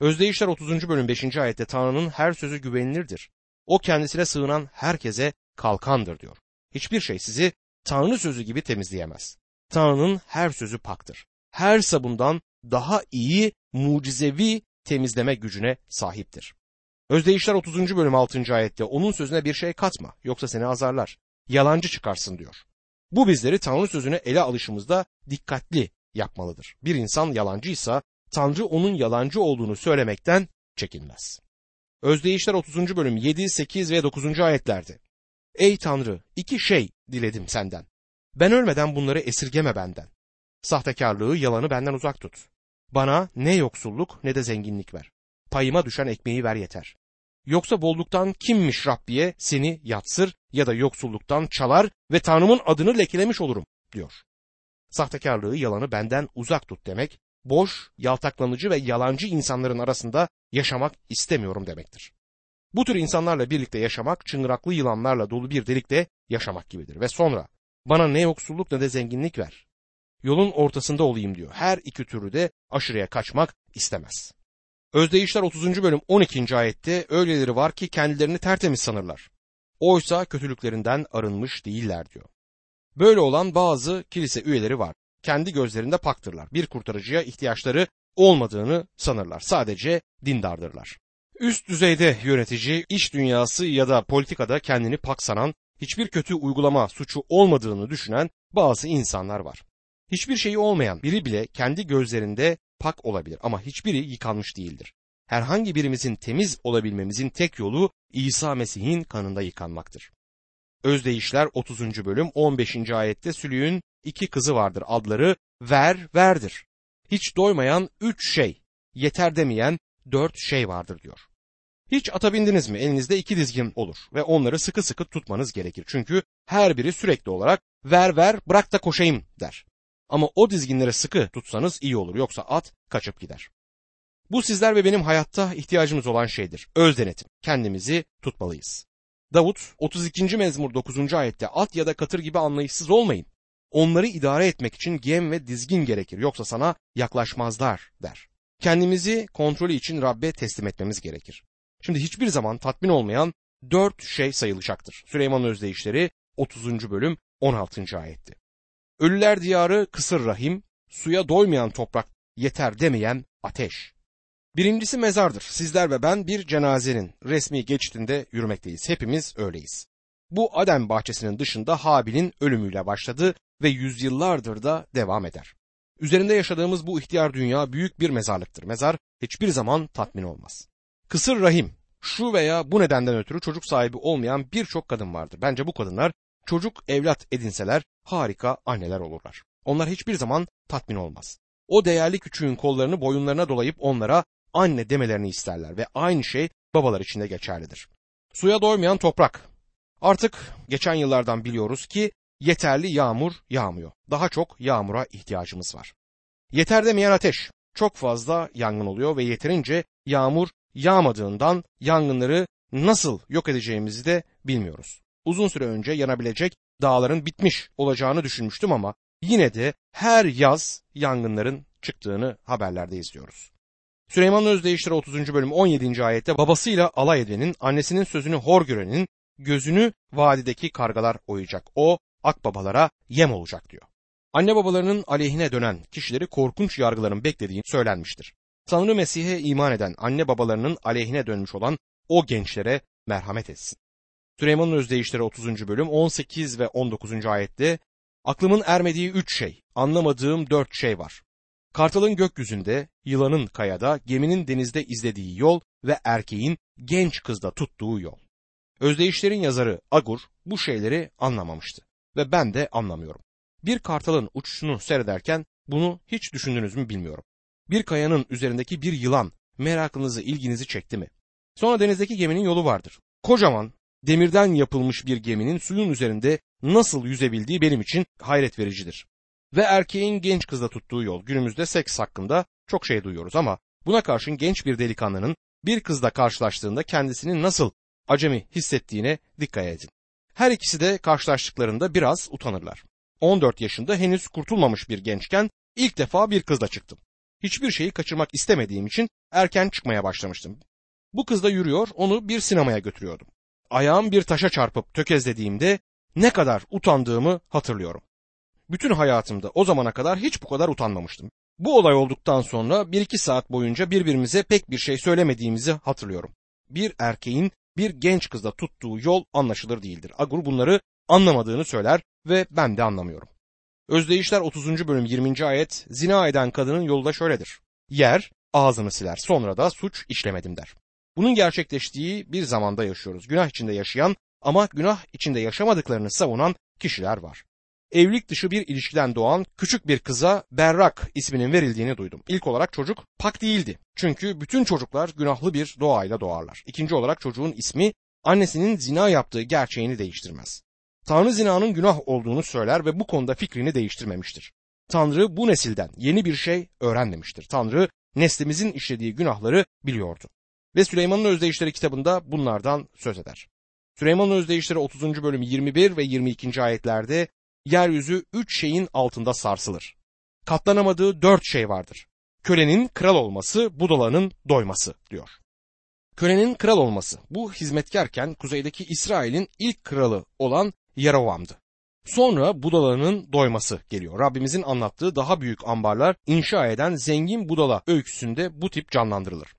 Özdeyişler 30. bölüm 5. ayette Tanrı'nın her sözü güvenilirdir. O kendisine sığınan herkese kalkandır diyor. Hiçbir şey sizi Tanrı sözü gibi temizleyemez. Tanrı'nın her sözü paktır. Her sabundan daha iyi, mucizevi temizleme gücüne sahiptir. Özdeyişler 30. bölüm 6. ayette onun sözüne bir şey katma yoksa seni azarlar. Yalancı çıkarsın diyor. Bu bizleri Tanrı sözüne ele alışımızda dikkatli yapmalıdır. Bir insan yalancıysa Tanrı onun yalancı olduğunu söylemekten çekinmez. Özdeyişler 30. bölüm 7, 8 ve 9. ayetlerde. Ey Tanrı iki şey diledim senden. Ben ölmeden bunları esirgeme benden. Sahtekarlığı, yalanı benden uzak tut. Bana ne yoksulluk ne de zenginlik ver. Payıma düşen ekmeği ver yeter. Yoksa bolluktan kimmiş Rabbiye seni yatsır ya da yoksulluktan çalar ve Tanrımın adını lekelemiş olurum diyor. Sahtekarlığı, yalanı benden uzak tut demek, boş, yaltaklanıcı ve yalancı insanların arasında yaşamak istemiyorum demektir. Bu tür insanlarla birlikte yaşamak çıngıraklı yılanlarla dolu bir delikte yaşamak gibidir. Ve sonra bana ne yoksulluk ne de zenginlik ver. Yolun ortasında olayım diyor. Her iki türü de aşırıya kaçmak istemez. Özdeyişler 30. bölüm 12. ayette öyleleri var ki kendilerini tertemiz sanırlar. Oysa kötülüklerinden arınmış değiller diyor. Böyle olan bazı kilise üyeleri var. Kendi gözlerinde paktırlar. Bir kurtarıcıya ihtiyaçları olmadığını sanırlar. Sadece dindardırlar. Üst düzeyde yönetici, iş dünyası ya da politikada kendini pak sanan, hiçbir kötü uygulama suçu olmadığını düşünen bazı insanlar var. Hiçbir şeyi olmayan biri bile kendi gözlerinde pak olabilir ama hiçbiri yıkanmış değildir. Herhangi birimizin temiz olabilmemizin tek yolu İsa Mesih'in kanında yıkanmaktır. Özdeyişler 30. bölüm 15. ayette Sülüğün iki kızı vardır adları ver verdir. Hiç doymayan üç şey, yeter demeyen dört şey vardır diyor. Hiç ata bindiniz mi? Elinizde iki dizgin olur ve onları sıkı sıkı tutmanız gerekir. Çünkü her biri sürekli olarak ver ver bırak da koşayım der. Ama o dizginleri sıkı tutsanız iyi olur yoksa at kaçıp gider. Bu sizler ve benim hayatta ihtiyacımız olan şeydir. Öz denetim. Kendimizi tutmalıyız. Davut 32. mezmur 9. ayette at ya da katır gibi anlayışsız olmayın. Onları idare etmek için gem ve dizgin gerekir yoksa sana yaklaşmazlar der. Kendimizi kontrolü için Rabbe teslim etmemiz gerekir. Şimdi hiçbir zaman tatmin olmayan dört şey sayılacaktır. Süleyman Özdeyişleri 30. bölüm 16. ayetti. Ölüler diyarı kısır rahim, suya doymayan toprak yeter demeyen ateş. Birincisi mezardır. Sizler ve ben bir cenazenin resmi geçitinde yürümekteyiz. Hepimiz öyleyiz. Bu Adem bahçesinin dışında Habil'in ölümüyle başladı ve yüzyıllardır da devam eder. Üzerinde yaşadığımız bu ihtiyar dünya büyük bir mezarlıktır. Mezar hiçbir zaman tatmin olmaz. Kısır rahim, şu veya bu nedenden ötürü çocuk sahibi olmayan birçok kadın vardır. Bence bu kadınlar çocuk evlat edinseler harika anneler olurlar. Onlar hiçbir zaman tatmin olmaz. O değerli küçüğün kollarını boyunlarına dolayıp onlara anne demelerini isterler ve aynı şey babalar için de geçerlidir. Suya doymayan toprak. Artık geçen yıllardan biliyoruz ki yeterli yağmur yağmıyor. Daha çok yağmura ihtiyacımız var. Yeter demeyen ateş. Çok fazla yangın oluyor ve yeterince yağmur yağmadığından yangınları nasıl yok edeceğimizi de bilmiyoruz. Uzun süre önce yanabilecek dağların bitmiş olacağını düşünmüştüm ama yine de her yaz yangınların çıktığını haberlerde izliyoruz. Süleyman Özdeyişleri 30. bölüm 17. ayette babasıyla alay edenin, annesinin sözünü hor görenin gözünü vadideki kargalar oyacak. O akbabalara yem olacak diyor. Anne babalarının aleyhine dönen kişileri korkunç yargıların beklediğini söylenmiştir. Tanrı Mesih'e iman eden anne babalarının aleyhine dönmüş olan o gençlere merhamet etsin. Süleyman'ın özdeyişleri 30. bölüm 18 ve 19. ayette aklımın ermediği üç şey, anlamadığım dört şey var. Kartalın gökyüzünde, yılanın kayada, geminin denizde izlediği yol ve erkeğin genç kızda tuttuğu yol. Özdeyişlerin yazarı Agur bu şeyleri anlamamıştı ve ben de anlamıyorum. Bir kartalın uçuşunu seyrederken bunu hiç düşündünüz mü bilmiyorum. Bir kayanın üzerindeki bir yılan merakınızı, ilginizi çekti mi? Sonra denizdeki geminin yolu vardır. Kocaman, demirden yapılmış bir geminin suyun üzerinde nasıl yüzebildiği benim için hayret vericidir. Ve erkeğin genç kızla tuttuğu yol. Günümüzde seks hakkında çok şey duyuyoruz ama buna karşın genç bir delikanlının bir kızla karşılaştığında kendisini nasıl acemi hissettiğine dikkat edin. Her ikisi de karşılaştıklarında biraz utanırlar. 14 yaşında henüz kurtulmamış bir gençken ilk defa bir kızla çıktım. Hiçbir şeyi kaçırmak istemediğim için erken çıkmaya başlamıştım. Bu kız da yürüyor, onu bir sinemaya götürüyordum. Ayağım bir taşa çarpıp tökezlediğimde ne kadar utandığımı hatırlıyorum. Bütün hayatımda o zamana kadar hiç bu kadar utanmamıştım. Bu olay olduktan sonra bir iki saat boyunca birbirimize pek bir şey söylemediğimizi hatırlıyorum. Bir erkeğin bir genç kızla tuttuğu yol anlaşılır değildir. Agur bunları anlamadığını söyler ve ben de anlamıyorum. Özdeyişler 30. bölüm 20. ayet zina eden kadının yolu da şöyledir. Yer ağzını siler sonra da suç işlemedim der. Bunun gerçekleştiği bir zamanda yaşıyoruz. Günah içinde yaşayan ama günah içinde yaşamadıklarını savunan kişiler var. Evlilik dışı bir ilişkiden doğan küçük bir kıza Berrak isminin verildiğini duydum. İlk olarak çocuk pak değildi. Çünkü bütün çocuklar günahlı bir doğayla doğarlar. İkinci olarak çocuğun ismi annesinin zina yaptığı gerçeğini değiştirmez. Tanrı zinanın günah olduğunu söyler ve bu konuda fikrini değiştirmemiştir. Tanrı bu nesilden yeni bir şey öğrenmemiştir. Tanrı neslimizin işlediği günahları biliyordu. Ve Süleyman'ın Özdeyişleri kitabında bunlardan söz eder. Süleyman'ın Özdeyişleri 30. bölüm 21 ve 22. ayetlerde yeryüzü üç şeyin altında sarsılır. Katlanamadığı dört şey vardır. Kölenin kral olması, budalanın doyması diyor. Kölenin kral olması bu hizmetkarken kuzeydeki İsrail'in ilk kralı olan Yerovam'dı. Sonra budalanın doyması geliyor. Rabbimizin anlattığı daha büyük ambarlar inşa eden zengin budala öyküsünde bu tip canlandırılır.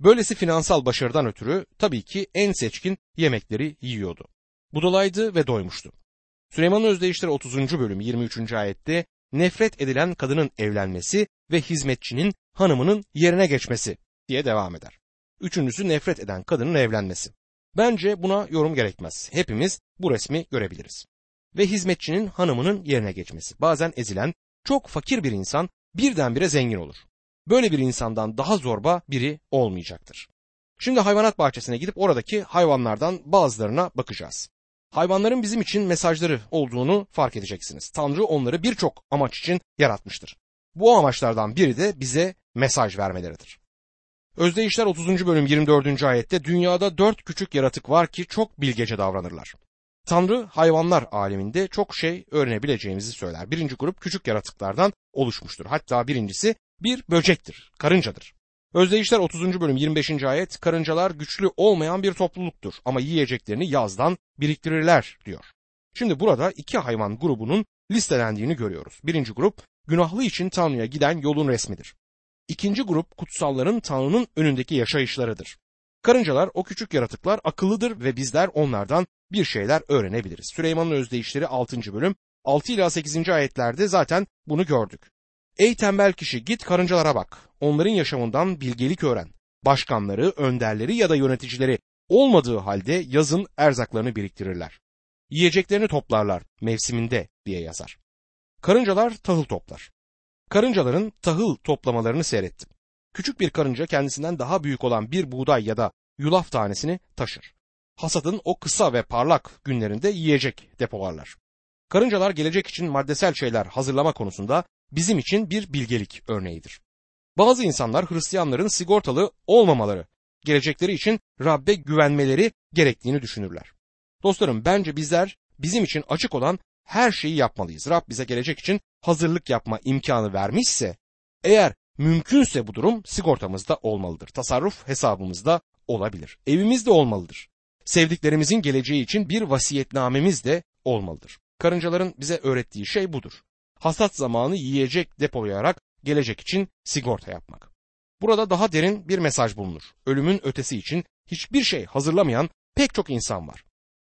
Böylesi finansal başarıdan ötürü tabii ki en seçkin yemekleri yiyordu. Budalaydı ve doymuştu. Süleyman Özdeyişleri 30. bölüm 23. ayette nefret edilen kadının evlenmesi ve hizmetçinin hanımının yerine geçmesi diye devam eder. Üçüncüsü nefret eden kadının evlenmesi. Bence buna yorum gerekmez. Hepimiz bu resmi görebiliriz. Ve hizmetçinin hanımının yerine geçmesi. Bazen ezilen, çok fakir bir insan birdenbire zengin olur. Böyle bir insandan daha zorba biri olmayacaktır. Şimdi hayvanat bahçesine gidip oradaki hayvanlardan bazılarına bakacağız. Hayvanların bizim için mesajları olduğunu fark edeceksiniz. Tanrı onları birçok amaç için yaratmıştır. Bu amaçlardan biri de bize mesaj vermeleridir. Özdeyişler 30. bölüm 24. ayette dünyada dört küçük yaratık var ki çok bilgece davranırlar. Tanrı hayvanlar aleminde çok şey öğrenebileceğimizi söyler. Birinci grup küçük yaratıklardan oluşmuştur. Hatta birincisi bir böcektir, karıncadır. Özdeyişler 30. bölüm 25. ayet karıncalar güçlü olmayan bir topluluktur ama yiyeceklerini yazdan biriktirirler diyor. Şimdi burada iki hayvan grubunun listelendiğini görüyoruz. Birinci grup günahlı için Tanrı'ya giden yolun resmidir. İkinci grup kutsalların Tanrı'nın önündeki yaşayışlarıdır. Karıncalar o küçük yaratıklar akıllıdır ve bizler onlardan bir şeyler öğrenebiliriz. Süleyman'ın özdeyişleri 6. bölüm 6 ila 8. ayetlerde zaten bunu gördük. Ey tembel kişi git karıncalara bak. Onların yaşamından bilgelik öğren. Başkanları, önderleri ya da yöneticileri olmadığı halde yazın erzaklarını biriktirirler. Yiyeceklerini toplarlar mevsiminde diye yazar. Karıncalar tahıl toplar. Karıncaların tahıl toplamalarını seyrettim. Küçük bir karınca kendisinden daha büyük olan bir buğday ya da yulaf tanesini taşır. Hasadın o kısa ve parlak günlerinde yiyecek depolarlar. Karıncalar gelecek için maddesel şeyler hazırlama konusunda bizim için bir bilgelik örneğidir. Bazı insanlar Hristiyanların sigortalı olmamaları, gelecekleri için Rabbe güvenmeleri gerektiğini düşünürler. Dostlarım bence bizler bizim için açık olan her şeyi yapmalıyız. Rab bize gelecek için hazırlık yapma imkanı vermişse eğer mümkünse bu durum sigortamızda olmalıdır. Tasarruf hesabımızda olabilir. Evimizde olmalıdır. Sevdiklerimizin geleceği için bir vasiyetnamemiz de olmalıdır. Karıncaların bize öğrettiği şey budur. Hasat zamanı yiyecek depolayarak gelecek için sigorta yapmak. Burada daha derin bir mesaj bulunur. Ölümün ötesi için hiçbir şey hazırlamayan pek çok insan var.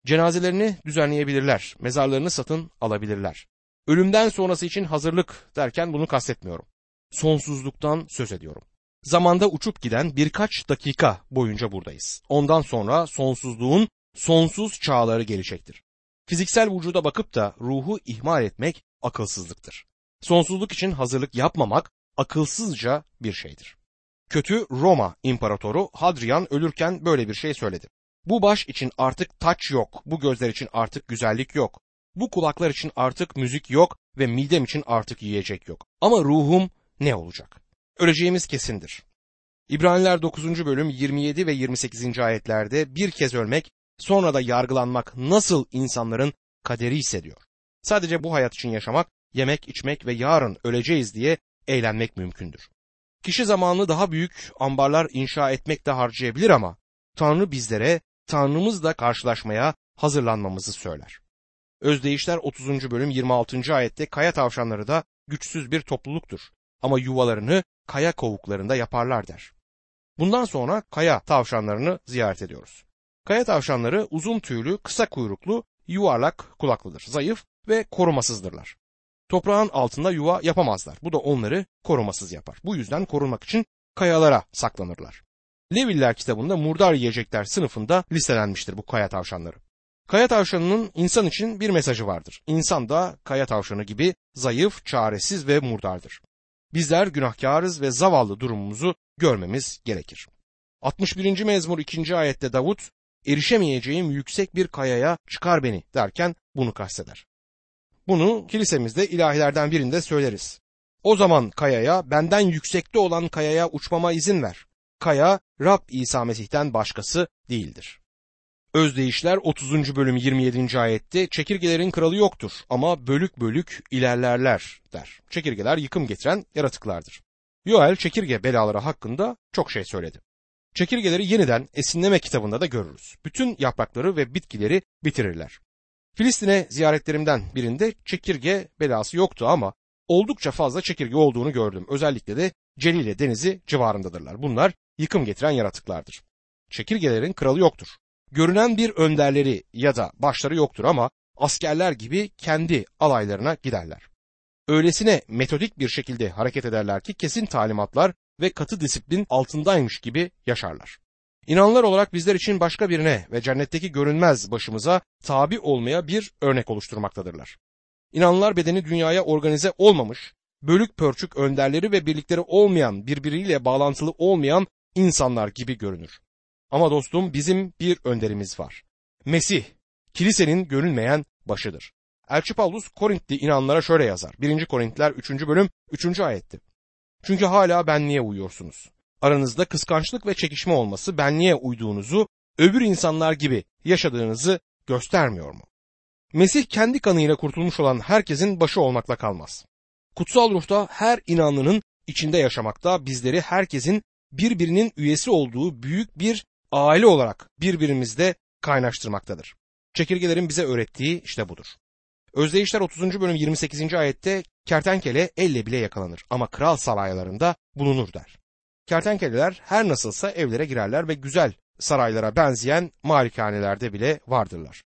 Cenazelerini düzenleyebilirler, mezarlarını satın alabilirler. Ölümden sonrası için hazırlık derken bunu kastetmiyorum. Sonsuzluktan söz ediyorum. Zamanda uçup giden birkaç dakika boyunca buradayız. Ondan sonra sonsuzluğun sonsuz çağları gelecektir. Fiziksel vücuda bakıp da ruhu ihmal etmek akılsızlıktır. Sonsuzluk için hazırlık yapmamak akılsızca bir şeydir. Kötü Roma İmparatoru Hadrian ölürken böyle bir şey söyledi. Bu baş için artık taç yok, bu gözler için artık güzellik yok, bu kulaklar için artık müzik yok ve midem için artık yiyecek yok. Ama ruhum ne olacak? Öleceğimiz kesindir. İbraniler 9. bölüm 27 ve 28. ayetlerde bir kez ölmek, sonra da yargılanmak nasıl insanların kaderi hissediyor. Sadece bu hayat için yaşamak, yemek, içmek ve yarın öleceğiz diye eğlenmek mümkündür. Kişi zamanını daha büyük ambarlar inşa etmekte harcayabilir ama Tanrı bizlere Tanrımızla karşılaşmaya hazırlanmamızı söyler. Özdeyişler 30. bölüm 26. ayette kaya tavşanları da güçsüz bir topluluktur ama yuvalarını kaya kovuklarında yaparlar der. Bundan sonra kaya tavşanlarını ziyaret ediyoruz. Kaya tavşanları uzun tüylü, kısa kuyruklu, yuvarlak kulaklıdır. Zayıf ve korumasızdırlar. Toprağın altında yuva yapamazlar. Bu da onları korumasız yapar. Bu yüzden korunmak için kayalara saklanırlar. Leviller kitabında murdar yiyecekler sınıfında listelenmiştir bu kaya tavşanları. Kaya tavşanının insan için bir mesajı vardır. İnsan da kaya tavşanı gibi zayıf, çaresiz ve murdardır. Bizler günahkarız ve zavallı durumumuzu görmemiz gerekir. 61. mezmur 2. ayette Davut, erişemeyeceğim yüksek bir kayaya çıkar beni derken bunu kasteder. Bunu kilisemizde ilahilerden birinde söyleriz. O zaman kayaya, benden yüksekte olan kayaya uçmama izin ver. Kaya, Rab İsa Mesih'ten başkası değildir. Özdeyişler 30. bölüm 27. ayette çekirgelerin kralı yoktur ama bölük bölük ilerlerler der. Çekirgeler yıkım getiren yaratıklardır. Yoel çekirge belaları hakkında çok şey söyledi. Çekirgeleri yeniden esinleme kitabında da görürüz. Bütün yaprakları ve bitkileri bitirirler. Filistin'e ziyaretlerimden birinde çekirge belası yoktu ama oldukça fazla çekirge olduğunu gördüm. Özellikle de Celile denizi civarındadırlar. Bunlar yıkım getiren yaratıklardır. Çekirgelerin kralı yoktur. Görünen bir önderleri ya da başları yoktur ama askerler gibi kendi alaylarına giderler. Öylesine metodik bir şekilde hareket ederler ki kesin talimatlar ve katı disiplin altındaymış gibi yaşarlar. İnanlar olarak bizler için başka birine ve cennetteki görünmez başımıza tabi olmaya bir örnek oluşturmaktadırlar. İnanlar bedeni dünyaya organize olmamış, bölük pörçük önderleri ve birlikleri olmayan, birbiriyle bağlantılı olmayan insanlar gibi görünür. Ama dostum bizim bir önderimiz var. Mesih, kilisenin görünmeyen başıdır. Elçi Paulus Korintli inanlara şöyle yazar. 1. Korintliler 3. bölüm 3. ayetti. Çünkü hala benliğe uyuyorsunuz. Aranızda kıskançlık ve çekişme olması benliğe uyduğunuzu, öbür insanlar gibi yaşadığınızı göstermiyor mu? Mesih kendi kanıyla kurtulmuş olan herkesin başı olmakla kalmaz. Kutsal ruhta her inanlının içinde yaşamakta bizleri herkesin birbirinin üyesi olduğu büyük bir aile olarak birbirimizde kaynaştırmaktadır. Çekirgelerin bize öğrettiği işte budur. Özdeyişler 30. bölüm 28. ayette kertenkele elle bile yakalanır ama kral saraylarında bulunur der. Kertenkeleler her nasılsa evlere girerler ve güzel saraylara benzeyen malikanelerde bile vardırlar.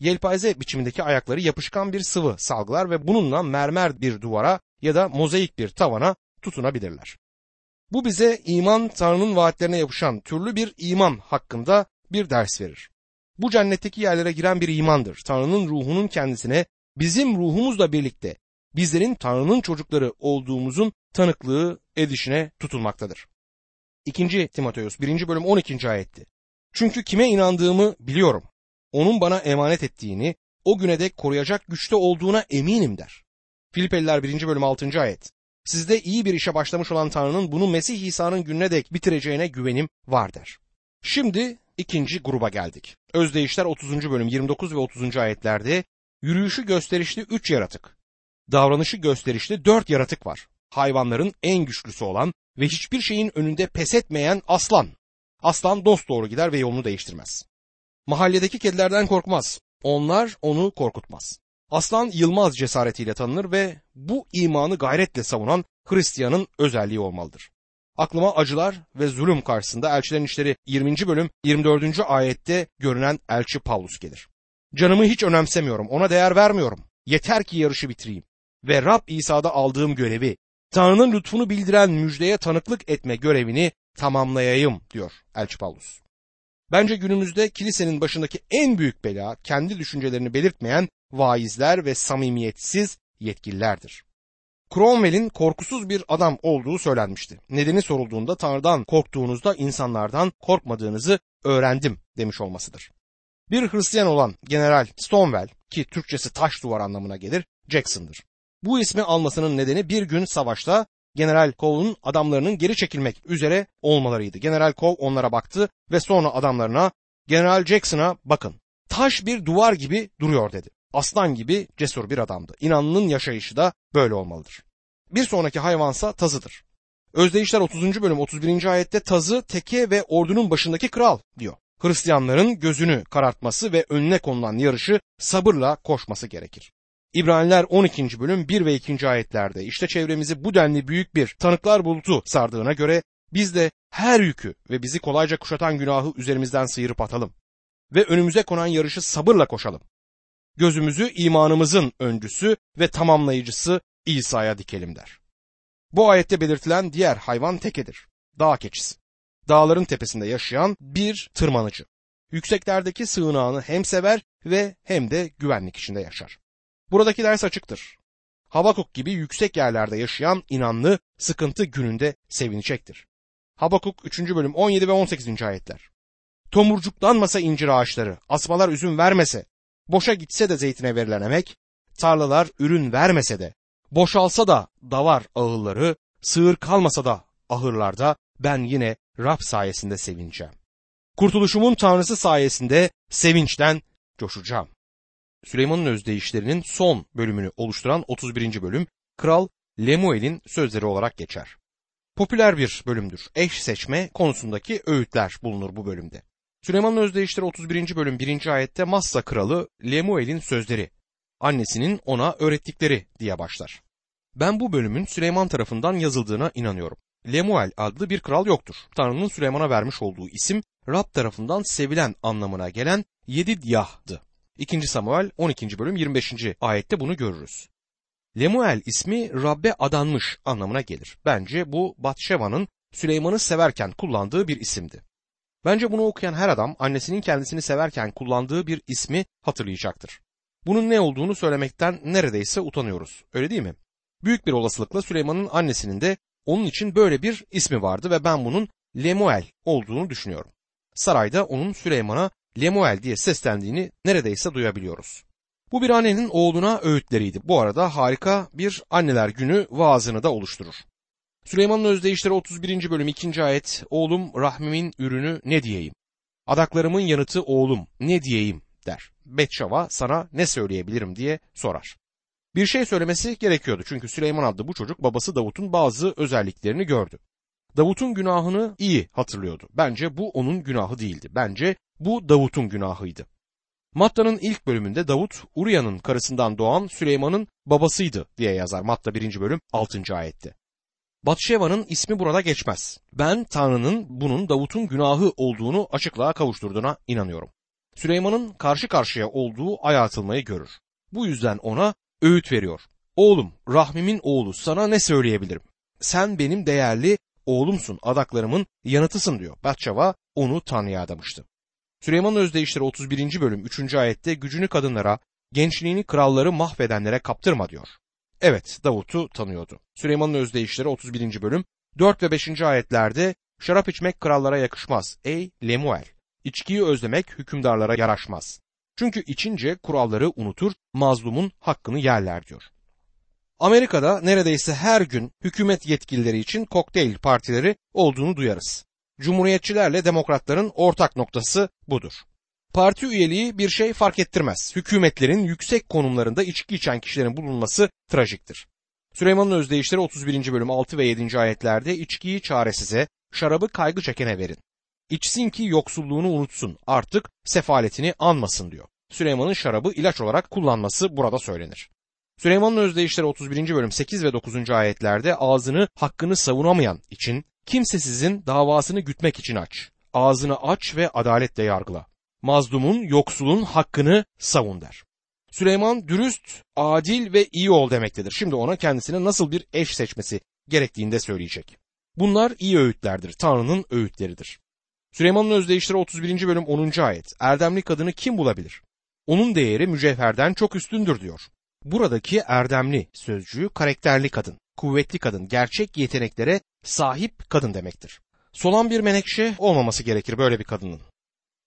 Yelpaze biçimindeki ayakları yapışkan bir sıvı salgılar ve bununla mermer bir duvara ya da mozaik bir tavana tutunabilirler. Bu bize iman Tanrı'nın vaatlerine yapışan türlü bir iman hakkında bir ders verir. Bu cennetteki yerlere giren bir imandır. Tanrı'nın ruhunun kendisine bizim ruhumuzla birlikte bizlerin Tanrı'nın çocukları olduğumuzun tanıklığı edişine tutulmaktadır. 2. Timoteus 1. bölüm 12. ayetti. Çünkü kime inandığımı biliyorum. Onun bana emanet ettiğini, o güne dek koruyacak güçte olduğuna eminim der. Filipeliler 1. bölüm 6. ayet. Sizde iyi bir işe başlamış olan Tanrı'nın bunu Mesih İsa'nın gününe dek bitireceğine güvenim var der. Şimdi ikinci gruba geldik. Özdeyişler 30. bölüm 29 ve 30. ayetlerde yürüyüşü gösterişli üç yaratık, davranışı gösterişli dört yaratık var. Hayvanların en güçlüsü olan ve hiçbir şeyin önünde pes etmeyen aslan. Aslan dost doğru gider ve yolunu değiştirmez. Mahalledeki kedilerden korkmaz. Onlar onu korkutmaz. Aslan yılmaz cesaretiyle tanınır ve bu imanı gayretle savunan Hristiyanın özelliği olmalıdır. Aklıma acılar ve zulüm karşısında elçilerin işleri 20. bölüm 24. ayette görünen elçi Paulus gelir. Canımı hiç önemsemiyorum, ona değer vermiyorum. Yeter ki yarışı bitireyim. Ve Rab İsa'da aldığım görevi, Tanrı'nın lütfunu bildiren müjdeye tanıklık etme görevini tamamlayayım diyor elçi Paulus. Bence günümüzde kilisenin başındaki en büyük bela kendi düşüncelerini belirtmeyen vaizler ve samimiyetsiz yetkililerdir. Cromwell'in korkusuz bir adam olduğu söylenmişti. Nedeni sorulduğunda Tanrı'dan korktuğunuzda insanlardan korkmadığınızı öğrendim demiş olmasıdır. Bir Hristiyan olan General Stonewall ki Türkçesi taş duvar anlamına gelir Jackson'dır. Bu ismi almasının nedeni bir gün savaşta General Cole'un adamlarının geri çekilmek üzere olmalarıydı. General Cole onlara baktı ve sonra adamlarına General Jackson'a bakın taş bir duvar gibi duruyor dedi. Aslan gibi cesur bir adamdı. İnanının yaşayışı da böyle olmalıdır. Bir sonraki hayvansa tazıdır. Özdeyişler 30. bölüm 31. ayette tazı, teke ve ordunun başındaki kral diyor. Hristiyanların gözünü karartması ve önüne konulan yarışı sabırla koşması gerekir. İbraniler 12. bölüm 1 ve 2. ayetlerde işte çevremizi bu denli büyük bir tanıklar bulutu sardığına göre biz de her yükü ve bizi kolayca kuşatan günahı üzerimizden sıyırıp atalım ve önümüze konan yarışı sabırla koşalım. Gözümüzü imanımızın öncüsü ve tamamlayıcısı İsa'ya dikelim der. Bu ayette belirtilen diğer hayvan tekedir. Dağ keçisi. Dağların tepesinde yaşayan bir tırmanıcı. Yükseklerdeki sığınağını hem sever ve hem de güvenlik içinde yaşar. Buradaki ders açıktır. Habakuk gibi yüksek yerlerde yaşayan inanlı sıkıntı gününde sevinecektir. Habakuk 3. bölüm 17 ve 18. ayetler. Tomurcuklanmasa incir ağaçları, asmalar üzüm vermese, boşa gitse de zeytine verilen emek, tarlalar ürün vermese de, boşalsa da davar ağılları, sığır kalmasa da ahırlarda ben yine Rab sayesinde sevineceğim. Kurtuluşumun Tanrısı sayesinde sevinçten coşacağım. Süleyman'ın özdeyişlerinin son bölümünü oluşturan 31. bölüm Kral Lemuel'in sözleri olarak geçer. Popüler bir bölümdür. Eş seçme konusundaki öğütler bulunur bu bölümde. Süleyman'ın özdeyişleri 31. bölüm 1. ayette Massa kralı Lemuel'in sözleri, annesinin ona öğrettikleri diye başlar. Ben bu bölümün Süleyman tarafından yazıldığına inanıyorum. Lemuel adlı bir kral yoktur. Tanrı'nın Süleyman'a vermiş olduğu isim Rab tarafından sevilen anlamına gelen Yedidyah'dı. 2. Samuel 12. bölüm 25. ayette bunu görürüz. Lemuel ismi Rabbe adanmış anlamına gelir. Bence bu Batşeva'nın Süleyman'ı severken kullandığı bir isimdi. Bence bunu okuyan her adam annesinin kendisini severken kullandığı bir ismi hatırlayacaktır. Bunun ne olduğunu söylemekten neredeyse utanıyoruz. Öyle değil mi? Büyük bir olasılıkla Süleyman'ın annesinin de onun için böyle bir ismi vardı ve ben bunun Lemuel olduğunu düşünüyorum. Sarayda onun Süleyman'a Lemuel diye seslendiğini neredeyse duyabiliyoruz. Bu bir annenin oğluna öğütleriydi. Bu arada harika bir anneler günü vaazını da oluşturur. Süleyman'ın özdeyişleri 31. bölüm 2. ayet Oğlum rahmimin ürünü ne diyeyim? Adaklarımın yanıtı oğlum ne diyeyim der. Betşava sana ne söyleyebilirim diye sorar. Bir şey söylemesi gerekiyordu çünkü Süleyman adlı bu çocuk babası Davut'un bazı özelliklerini gördü. Davut'un günahını iyi hatırlıyordu. Bence bu onun günahı değildi. Bence bu Davut'un günahıydı. Matta'nın ilk bölümünde Davut, Uriya'nın karısından doğan Süleyman'ın babasıydı diye yazar Matta 1. bölüm 6. ayette. Batşeva'nın ismi burada geçmez. Ben Tanrı'nın bunun Davut'un günahı olduğunu açıklığa kavuşturduğuna inanıyorum. Süleyman'ın karşı karşıya olduğu aya atılmayı görür. Bu yüzden ona öğüt veriyor. Oğlum, rahmimin oğlu sana ne söyleyebilirim? Sen benim değerli oğlumsun, adaklarımın yanıtısın diyor. Batşeva onu Tanrı'ya adamıştı. Süleyman'ın özdeyişleri 31. bölüm 3. ayette gücünü kadınlara, gençliğini kralları mahvedenlere kaptırma diyor. Evet Davut'u tanıyordu. Süleyman'ın özdeyişleri 31. bölüm 4 ve 5. ayetlerde şarap içmek krallara yakışmaz ey Lemuel. İçkiyi özlemek hükümdarlara yaraşmaz. Çünkü içince kuralları unutur, mazlumun hakkını yerler diyor. Amerika'da neredeyse her gün hükümet yetkilileri için kokteyl partileri olduğunu duyarız. Cumhuriyetçilerle demokratların ortak noktası budur. Parti üyeliği bir şey fark ettirmez. Hükümetlerin yüksek konumlarında içki içen kişilerin bulunması trajiktir. Süleyman'ın özdeyişleri 31. bölüm 6 ve 7. ayetlerde içkiyi çaresize, şarabı kaygı çekene verin. İçsin ki yoksulluğunu unutsun, artık sefaletini anmasın diyor. Süleyman'ın şarabı ilaç olarak kullanması burada söylenir. Süleyman'ın özdeyişleri 31. bölüm 8 ve 9. ayetlerde ağzını hakkını savunamayan için kimsesizin davasını gütmek için aç. Ağzını aç ve adaletle yargıla. Mazlumun, yoksulun hakkını savun der. Süleyman dürüst, adil ve iyi ol demektedir. Şimdi ona kendisine nasıl bir eş seçmesi gerektiğini de söyleyecek. Bunlar iyi öğütlerdir. Tanrı'nın öğütleridir. Süleyman'ın özdeyişleri 31. bölüm 10. ayet. Erdemli kadını kim bulabilir? Onun değeri mücevherden çok üstündür diyor. Buradaki erdemli sözcüğü karakterli kadın, kuvvetli kadın, gerçek yeteneklere sahip kadın demektir. Solan bir menekşe olmaması gerekir böyle bir kadının.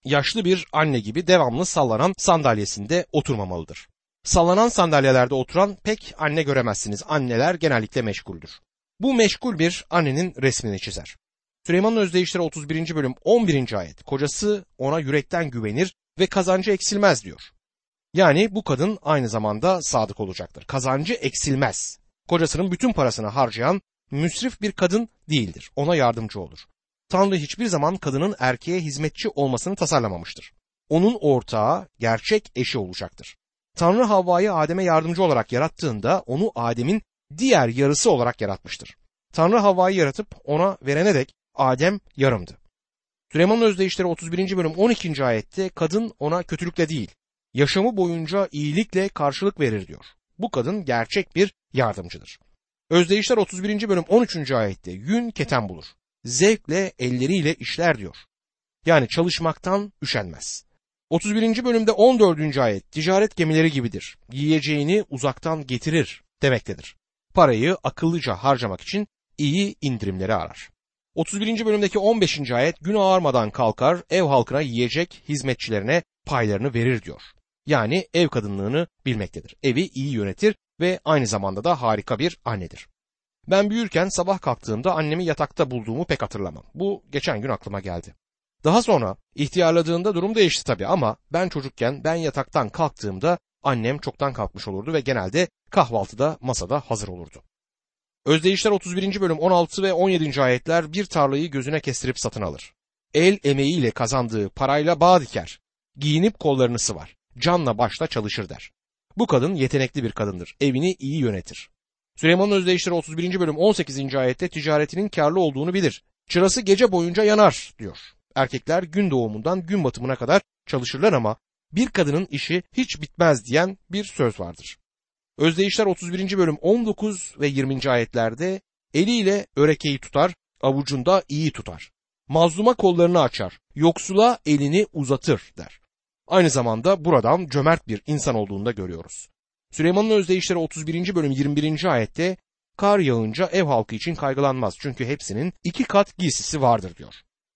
Yaşlı bir anne gibi devamlı sallanan sandalyesinde oturmamalıdır. Sallanan sandalyelerde oturan pek anne göremezsiniz. Anneler genellikle meşguldür. Bu meşgul bir annenin resmini çizer. Süleyman'ın özdeyişleri 31. bölüm 11. ayet. Kocası ona yürekten güvenir ve kazancı eksilmez diyor. Yani bu kadın aynı zamanda sadık olacaktır. Kazancı eksilmez. Kocasının bütün parasını harcayan müsrif bir kadın değildir. Ona yardımcı olur. Tanrı hiçbir zaman kadının erkeğe hizmetçi olmasını tasarlamamıştır. Onun ortağı, gerçek eşi olacaktır. Tanrı Havva'yı Adem'e yardımcı olarak yarattığında onu Adem'in diğer yarısı olarak yaratmıştır. Tanrı Havva'yı yaratıp ona verene dek Adem yarımdı. Süleyman'ın özdeyişleri 31. bölüm 12. ayette kadın ona kötülükle değil, yaşamı boyunca iyilikle karşılık verir diyor. Bu kadın gerçek bir yardımcıdır. Özdeyişler 31. bölüm 13. ayette yün keten bulur. Zevkle elleriyle işler diyor. Yani çalışmaktan üşenmez. 31. bölümde 14. ayet ticaret gemileri gibidir. Yiyeceğini uzaktan getirir demektedir. Parayı akıllıca harcamak için iyi indirimleri arar. 31. bölümdeki 15. ayet gün ağarmadan kalkar, ev halkına yiyecek, hizmetçilerine paylarını verir diyor. Yani ev kadınlığını bilmektedir. Evi iyi yönetir ve aynı zamanda da harika bir annedir. Ben büyürken sabah kalktığımda annemi yatakta bulduğumu pek hatırlamam. Bu geçen gün aklıma geldi. Daha sonra ihtiyarladığında durum değişti tabii ama ben çocukken ben yataktan kalktığımda annem çoktan kalkmış olurdu ve genelde kahvaltıda masada hazır olurdu. Özdeyişler 31. bölüm 16 ve 17. ayetler bir tarlayı gözüne kestirip satın alır. El emeğiyle kazandığı parayla bağ diker. Giyinip kollarını sıvar. Canla başla çalışır der. Bu kadın yetenekli bir kadındır. Evini iyi yönetir. Süleyman'ın özdeyişleri 31. bölüm 18. ayette ticaretinin karlı olduğunu bilir. Çırası gece boyunca yanar diyor. Erkekler gün doğumundan gün batımına kadar çalışırlar ama bir kadının işi hiç bitmez diyen bir söz vardır. Özdeyişler 31. bölüm 19 ve 20. ayetlerde eliyle örekeyi tutar, avucunda iyi tutar. Mazluma kollarını açar, yoksula elini uzatır der. Aynı zamanda buradan cömert bir insan olduğunu da görüyoruz. Süleyman'ın özdeyişleri 31. bölüm 21. ayette kar yağınca ev halkı için kaygılanmaz çünkü hepsinin iki kat giysisi vardır diyor.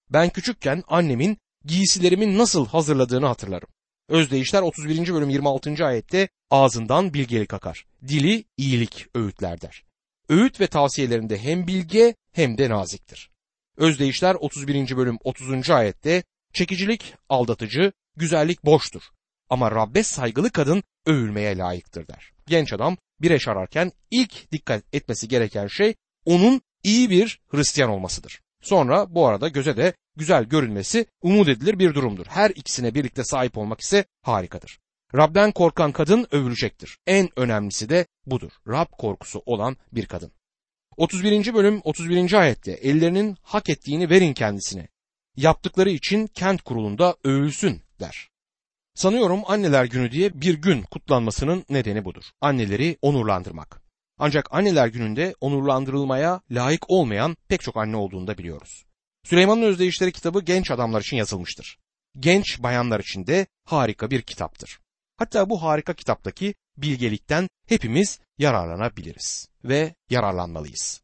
Ben küçükken annemin giysilerimi nasıl hazırladığını hatırlarım. Özdeyişler 31. bölüm 26. ayette ağzından bilgelik akar. Dili iyilik öğütler der. Öğüt ve tavsiyelerinde hem bilge hem de naziktir. Özdeyişler 31. bölüm 30. ayette çekicilik aldatıcı, güzellik boştur. Ama Rabbe saygılı kadın övülmeye layıktır der. Genç adam bir eş ararken ilk dikkat etmesi gereken şey onun iyi bir Hristiyan olmasıdır. Sonra bu arada göze de güzel görünmesi umut edilir bir durumdur. Her ikisine birlikte sahip olmak ise harikadır. Rab'den korkan kadın övülecektir. En önemlisi de budur. Rab korkusu olan bir kadın. 31. bölüm 31. ayette ellerinin hak ettiğini verin kendisine. Yaptıkları için kent kurulunda övülsün der. Sanıyorum anneler günü diye bir gün kutlanmasının nedeni budur. Anneleri onurlandırmak. Ancak anneler gününde onurlandırılmaya layık olmayan pek çok anne olduğunu da biliyoruz. Süleyman'ın Özdeyişleri kitabı genç adamlar için yazılmıştır. Genç bayanlar için de harika bir kitaptır. Hatta bu harika kitaptaki bilgelikten hepimiz yararlanabiliriz ve yararlanmalıyız.